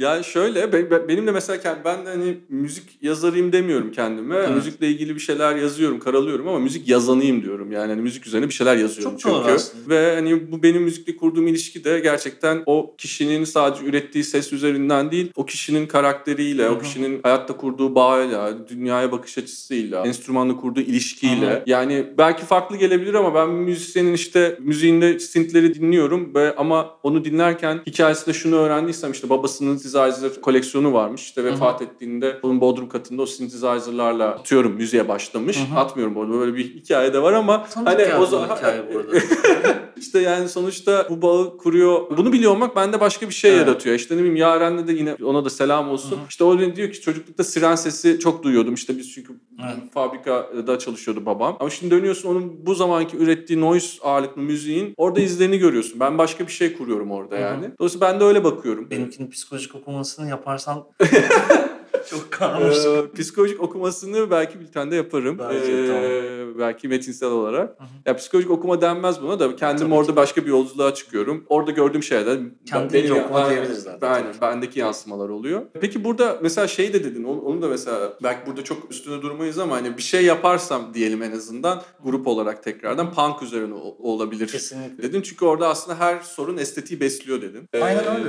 Speaker 2: Ya şöyle ben, ben- benim de mesela ben de hani müzik yazarıyım demiyorum kendime.
Speaker 3: Evet.
Speaker 2: Müzikle ilgili bir şeyler yazıyorum, karalıyorum ama müzik yazanıyım diyorum. Yani hani müzik üzerine bir şeyler yazıyorum
Speaker 3: Çok
Speaker 2: çünkü.
Speaker 3: aslında.
Speaker 2: Ve hani bu benim müzikle kurduğum ilişki de gerçekten o kişinin sadece ürettiği ses üzerinden değil, o kişinin karakteriyle,
Speaker 3: Hı
Speaker 2: o kişinin hayatta kurduğu bağıyla, dünyaya bakış açısıyla, enstrümanla kurduğu ilişkiyle.
Speaker 3: Hı hı.
Speaker 2: Yani belki farklı gelebilir ama ben müzisyenin işte müziğinde synthleri dinliyorum ve ama onu dinlerken hikayesinde şunu öğrendiysem işte babasının synthesizer koleksiyonu varmış. İşte vefat ettiğinde onun bodrum katında o synthesizer'larla atıyorum müziğe başlamış.
Speaker 3: Hı hı.
Speaker 2: Atmıyorum bu arada böyle bir hikaye de var ama
Speaker 3: Tanıdık
Speaker 2: hani o zaman
Speaker 3: hikaye bu arada.
Speaker 2: işte yani sonuçta bu bağı kuruyor. Bunu biliyor olmak bende başka bir şey
Speaker 3: Evet.
Speaker 2: yaratıyor. İşte ne bileyim Yaren'le de yine ona da selam olsun.
Speaker 3: Hı hı.
Speaker 2: İşte o diyor ki çocuklukta siren sesi çok duyuyordum. İşte biz çünkü
Speaker 3: Evet.
Speaker 2: fabrikada çalışıyordu babam. Ama şimdi dönüyorsun onun bu zamanki ürettiği noise ağırlıklı müziğin orada izlerini görüyorsun. Ben başka bir şey kuruyorum orada
Speaker 3: Hı hı.
Speaker 2: yani. Dolayısıyla ben de öyle bakıyorum.
Speaker 3: Benimkinin psikolojik okumasını yaparsan çok karmaşık.
Speaker 2: Ee, psikolojik okumasını belki bir tane de yaparım.
Speaker 3: Bence,
Speaker 2: Ee, Belki metinsel olarak.
Speaker 3: Hı hı.
Speaker 2: Ya psikolojik okuma denmez buna da kendim
Speaker 3: Tabii
Speaker 2: orada
Speaker 3: ki.
Speaker 2: başka bir yolculuğa çıkıyorum. Orada gördüğüm şeyler
Speaker 3: Kendince okuma
Speaker 2: Aynen,
Speaker 3: diyebiliriz zaten.
Speaker 2: Aynen. Bendeki yansımalar oluyor. Peki burada mesela şey de dedin. Onu, onu da mesela belki burada çok üstüne durmayız ama hani bir şey yaparsam diyelim en azından grup olarak tekrardan punk üzerine olabilir.
Speaker 3: Kesinlikle.
Speaker 2: Dedin çünkü orada aslında her sorun estetiği besliyor dedin.
Speaker 3: Aynen
Speaker 2: Ee,
Speaker 3: öyle.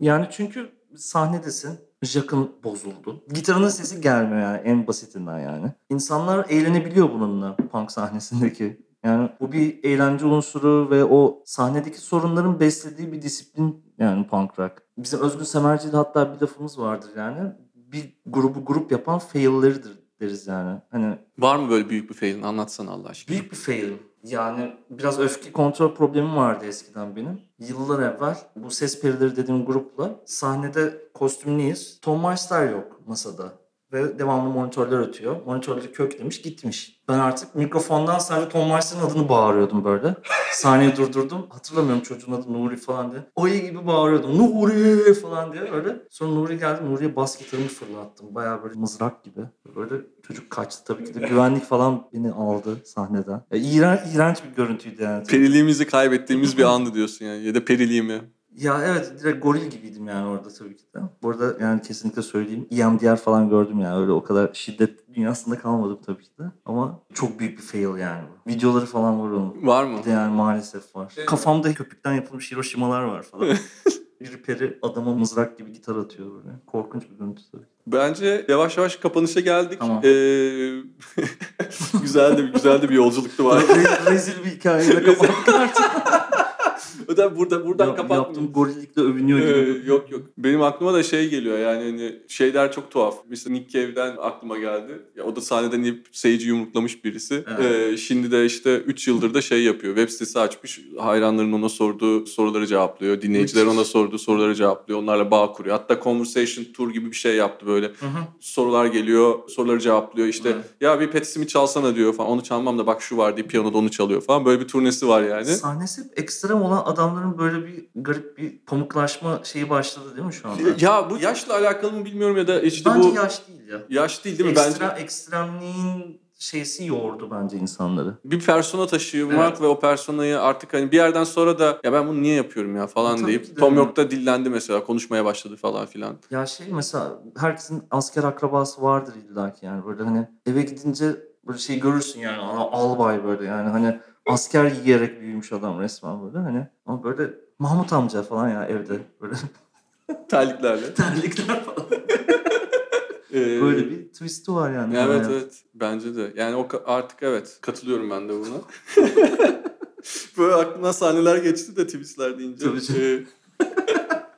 Speaker 3: Yani çünkü sahnedesin. Jack'ın bozuldu. Gitarının sesi gelmiyor yani en basitinden yani. İnsanlar eğlenebiliyor bununla punk sahnesindeki. Yani bu bir eğlence unsuru ve o sahnedeki sorunların beslediği bir disiplin yani punk rock. Bizim Özgün Semerci'de hatta bir lafımız vardır yani. Bir grubu grup yapan fail'leridir deriz yani. Hani
Speaker 2: Var mı böyle büyük bir failin? Anlatsana Allah aşkına.
Speaker 3: Büyük bir fail. Yani biraz öfke kontrol problemim vardı eskiden benim. Yıllar evvel bu Ses Perileri dediğim grupla sahnede kostümlüyüz. Tom Meister yok masada. Ve devamlı monitörler ötüyor. Monitörleri köklemiş gitmiş. Ben artık mikrofondan sadece Tom Meister'ın adını bağırıyordum böyle. Sahneyi durdurdum. Hatırlamıyorum çocuğun adı Nuri falan diye. Oyi gibi bağırıyordum. Nuri falan diye öyle. Sonra Nuri geldi. Nuri'ye bas gitarımı fırlattım. Bayağı böyle mızrak gibi. Böyle çocuk kaçtı tabii ki de. Güvenlik falan beni aldı sahneden. Ya, iğren, iğrenç bir görüntüydü yani.
Speaker 2: Periliğimizi kaybettiğimiz bir andı diyorsun yani. Ya da periliğimi.
Speaker 3: Ya evet direkt goril gibiydim yani orada tabii ki de. Bu arada yani kesinlikle söyleyeyim. EMDR falan gördüm yani öyle o kadar şiddet dünyasında kalmadım tabii ki de. Ama çok büyük bir fail yani bu. Videoları falan var onun.
Speaker 2: Var mı?
Speaker 3: Bir de yani maalesef var. Kafamda köpükten yapılmış Hiroşimalar var falan. bir peri adama mızrak gibi gitar atıyor böyle. Korkunç bir görüntü tabii.
Speaker 2: Bence yavaş yavaş kapanışa geldik.
Speaker 3: Tamam.
Speaker 2: Ee, güzel de güzel de bir yolculuktu var.
Speaker 3: Re- rezil bir hikayeyle kapattık artık.
Speaker 2: O da burada buradan
Speaker 3: Yap-
Speaker 2: kapat.
Speaker 3: Yaptığım gorillikle övünüyor
Speaker 2: Ee,
Speaker 3: gibi.
Speaker 2: yok yok. Benim aklıma da şey geliyor yani hani şeyler çok tuhaf. Mesela Nick Cave'den aklıma geldi. Ya o da sahneden inip seyirci yumruklamış birisi.
Speaker 3: Evet.
Speaker 2: Ee, şimdi de işte 3 yıldır da şey yapıyor. Web sitesi açmış. Hayranların ona sorduğu soruları cevaplıyor. Dinleyiciler ona sorduğu soruları cevaplıyor. Onlarla bağ kuruyor. Hatta conversation tour gibi bir şey yaptı böyle.
Speaker 3: Hı hı.
Speaker 2: Sorular geliyor, soruları cevaplıyor. İşte
Speaker 3: Evet.
Speaker 2: ya bir Patti Smith çalsana diyor falan. Onu çalmam da bak şu var diye piyanoda onu çalıyor falan. Böyle bir turnesi var yani.
Speaker 3: Sahnesi ekstrem olan adamların böyle bir garip bir pamuklaşma şeyi başladı değil mi şu anda?
Speaker 2: Ya bu yaşla alakalı mı bilmiyorum ya da işte
Speaker 3: Bence
Speaker 2: bu
Speaker 3: yaş değil ya.
Speaker 2: yaş değil değil mi?
Speaker 3: Ekstra,
Speaker 2: Bence
Speaker 3: ekstremliğin şeysi yordu bence insanları.
Speaker 2: bir persona taşımak
Speaker 3: Evet.
Speaker 2: ve o personayı artık hani bir yerden sonra da ya ben bunu niye yapıyorum ya falan
Speaker 3: Tabii
Speaker 2: deyip
Speaker 3: ki de.
Speaker 2: Tom York da dillendi mesela konuşmaya başladı falan filan.
Speaker 3: Ya şey mesela herkesin asker akrabası vardır illaki yani böyle hani eve gidince böyle şey görürsün yani albay böyle yani hani asker yiyerek büyümüş adam resmen böyle hani ama böyle Mahmut amca falan ya evde böyle
Speaker 2: Terliklerle.
Speaker 3: terlikler falan.
Speaker 2: Ee,
Speaker 3: Böyle bir twist'i var yani.
Speaker 2: Evet
Speaker 3: hayat.
Speaker 2: evet bence de. Yani o artık evet katılıyorum ben de buna. Böyle aklımdan sahneler geçti de twistler deyince.
Speaker 3: Tabii.
Speaker 2: Ee,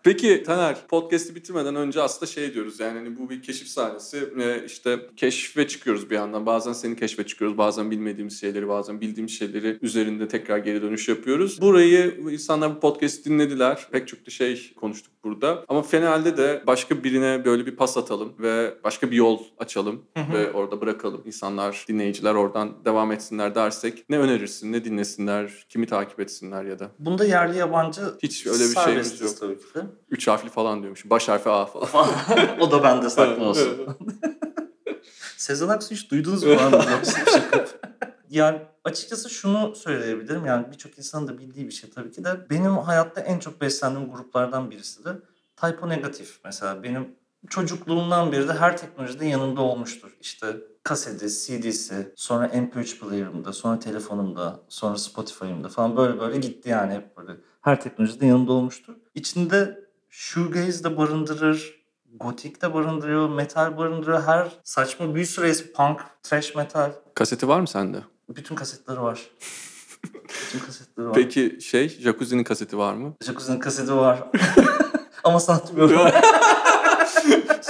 Speaker 2: Peki Taner, podcast'i bitirmeden önce aslında şey diyoruz yani hani bu bir keşif sahnesi. Ee, işte keşfe çıkıyoruz bir yandan. Bazen seni keşfe çıkıyoruz. Bazen bilmediğimiz şeyleri, bazen bildiğimiz şeyleri üzerinde tekrar geri dönüş yapıyoruz. Burayı insanlar bu podcast'i dinlediler. Pek çok da şey konuştuk burada. Ama finalde de başka birine böyle bir pas atalım ve başka bir yol açalım ve orada bırakalım. İnsanlar, dinleyiciler oradan devam etsinler dersek ne önerirsin, ne dinlesinler, kimi takip etsinler ya da?
Speaker 3: Bunda yerli yabancı
Speaker 2: Hiç öyle bir şeyimiz yok.
Speaker 3: tabii ki de.
Speaker 2: Üç harfli falan diyormuş. Baş harfi A falan.
Speaker 3: o da bende saklı olsun. Sezen Aksu hiç duydunuz mu? yani açıkçası şunu söyleyebilirim. Yani birçok insanın da bildiği bir şey tabii ki de. Benim hayatta en çok beslendiğim gruplardan birisi de Typo Negatif. Mesela benim çocukluğumdan beri de her teknolojide yanımda olmuştur. İşte kaseti, CD'si, sonra MP3 player'ımda, sonra telefonumda, sonra Spotify'ımda falan böyle böyle gitti yani hep böyle. Her teknolojide yanımda olmuştur. İçinde shoegaze de barındırır, gotik de barındırıyor, metal barındırıyor. Her saçma bir sürü punk, trash metal.
Speaker 2: Kaseti var mı sende?
Speaker 3: Bütün kasetleri var. Bütün kasetleri var.
Speaker 2: Peki şey, Jacuzzi'nin kaseti var mı?
Speaker 3: Jacuzzi'nin kaseti var. Ama satmıyorum.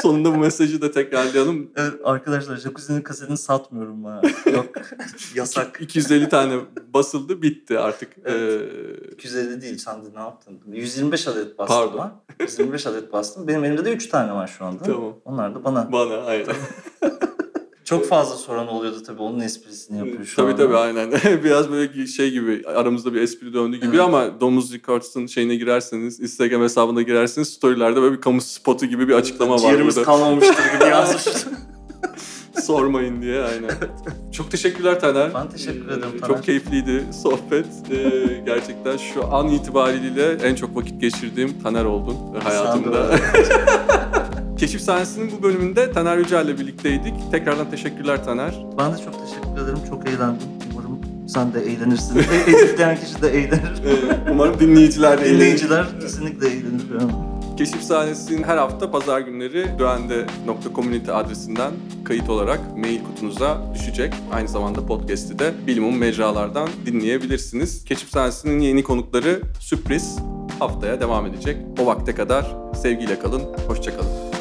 Speaker 2: Sonunda bu mesajı da tekrarlayalım.
Speaker 3: evet arkadaşlar Jacuzzi'nin kasetini satmıyorum ben. Yok. Yasak.
Speaker 2: 250 tane basıldı, bitti artık.
Speaker 3: Evet.
Speaker 2: Ee,
Speaker 3: 250 değil sen de ne yaptın? 125 adet bastım
Speaker 2: Pardon.
Speaker 3: ben. 125 adet bastım. Benim elimde de 3 tane var şu anda.
Speaker 2: Tamam.
Speaker 3: Onlar da bana.
Speaker 2: bana aynen.
Speaker 3: Çok fazla soran oluyordu tabii. Onun esprisini yapıyor şu
Speaker 2: tabii
Speaker 3: anda.
Speaker 2: tabii aynen. Biraz böyle şey gibi aramızda bir espri döndü gibi
Speaker 3: Evet.
Speaker 2: ama Domuz Records'ın şeyine girerseniz, Instagram hesabına girerseniz storylerde böyle bir kamu spotu gibi bir açıklama var
Speaker 3: Ciğerimiz kalmamıştır gibi yazmış.
Speaker 2: Sormayın diye aynen. Çok teşekkürler Taner.
Speaker 3: Ben teşekkür ederim
Speaker 2: Ee,
Speaker 3: Taner.
Speaker 2: Çok keyifliydi sohbet. Ee, gerçekten şu an itibariyle en çok vakit geçirdiğim Taner oldun hayatımda. Keşif sahnesinin bu bölümünde Taner Yücel'le birlikteydik. Tekrardan teşekkürler Taner.
Speaker 3: Ben de çok teşekkür ederim. Çok eğlendim. Umarım sen de eğlenirsin. E- Editleyen kişi de eğlenir.
Speaker 2: Ee, umarım dinleyiciler de eğlenir.
Speaker 3: Dinleyiciler kesinlikle eğlenir. Yani.
Speaker 2: Keşif sahnesinin her hafta pazar günleri duende.community adresinden kayıt olarak mail kutunuza düşecek. Aynı zamanda podcast'i de bilimum mecralardan dinleyebilirsiniz. Keşif sahnesinin yeni konukları sürpriz haftaya devam edecek. O vakte kadar sevgiyle kalın, hoşçakalın.